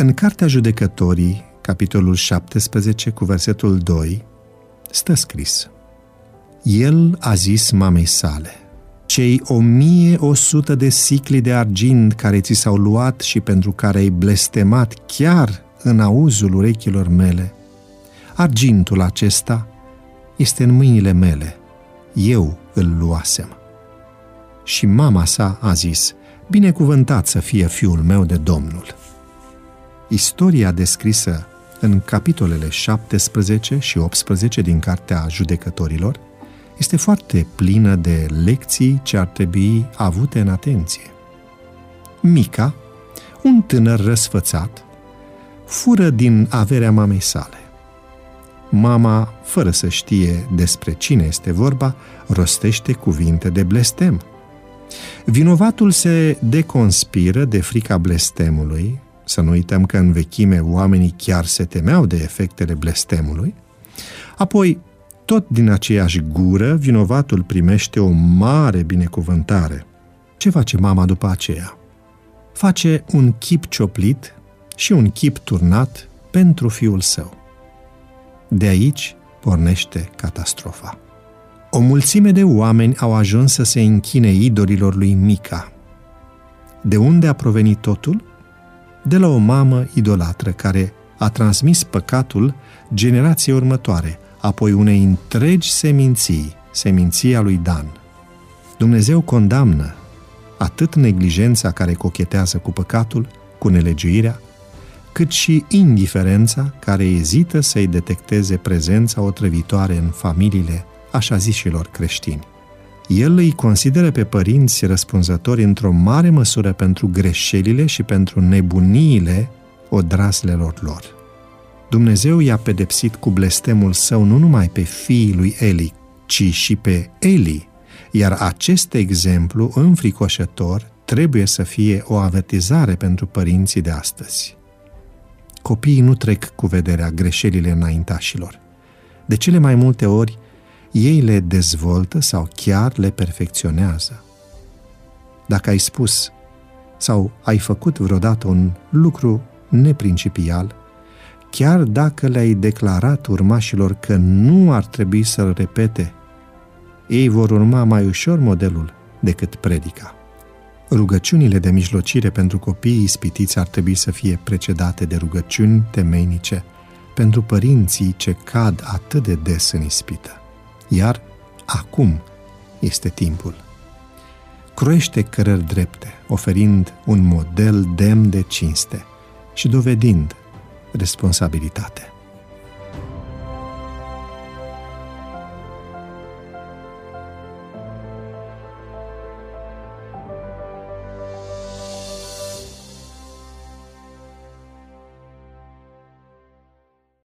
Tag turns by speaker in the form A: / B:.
A: În Cartea Judecătorii, capitolul 17, cu versetul 2, stă scris El a zis mamei sale, cei 1100 de sicli de argint care ți s-au luat și pentru care ai blestemat chiar în auzul urechilor mele, argintul acesta este în mâinile mele, eu îl luasem. Și mama sa a zis, binecuvântat să fie fiul meu de Domnul. Istoria descrisă în capitolele 17 și 18 din Cartea Judecătorilor este foarte plină de lecții ce ar trebui avute în atenție. Mica, un tânăr răsfățat, fură din averea mamei sale. Mama, fără să știe despre cine este vorba, rostește cuvinte de blestem. Vinovatul se deconspiră de frica blestemului, să nu uităm că în vechime oamenii chiar se temeau de efectele blestemului, apoi, tot din aceeași gură, vinovatul primește o mare binecuvântare. Ce face mama după aceea? Face un chip cioplit și un chip turnat pentru fiul său. De aici pornește catastrofa. O mulțime de oameni au ajuns să se închine idolilor lui Mica. De unde a provenit totul? De la o mamă idolatră care a transmis păcatul generației următoare, apoi unei întregi seminții, seminția lui Dan. Dumnezeu condamnă atât neglijența care cochetează cu păcatul, cu nelegiuirea, cât și indiferența care ezită să-i detecteze prezența otrăvitoare în familiile așa zișilor creștini. El îi consideră pe părinți răspunzători într-o mare măsură pentru greșelile și pentru nebuniile odraslelor lor. Dumnezeu i-a pedepsit cu blestemul său nu numai pe fiii lui Eli, ci și pe Eli, iar acest exemplu înfricoșător trebuie să fie o avertizare pentru părinții de astăzi copiii nu trec cu vederea greșelile înaintașilor. De cele mai multe ori, ei le dezvoltă sau chiar le perfecționează. Dacă ai spus sau ai făcut vreodată un lucru neprincipial, chiar dacă le-ai declarat urmașilor că nu ar trebui să-l repete, ei vor urma mai ușor modelul decât predica. Rugăciunile de mijlocire pentru copiii ispitiți ar trebui să fie precedate de rugăciuni temeinice pentru părinții ce cad atât de des în ispită. Iar acum este timpul. Croiește cărări drepte, oferind un model demn de cinste și dovedind responsabilitate.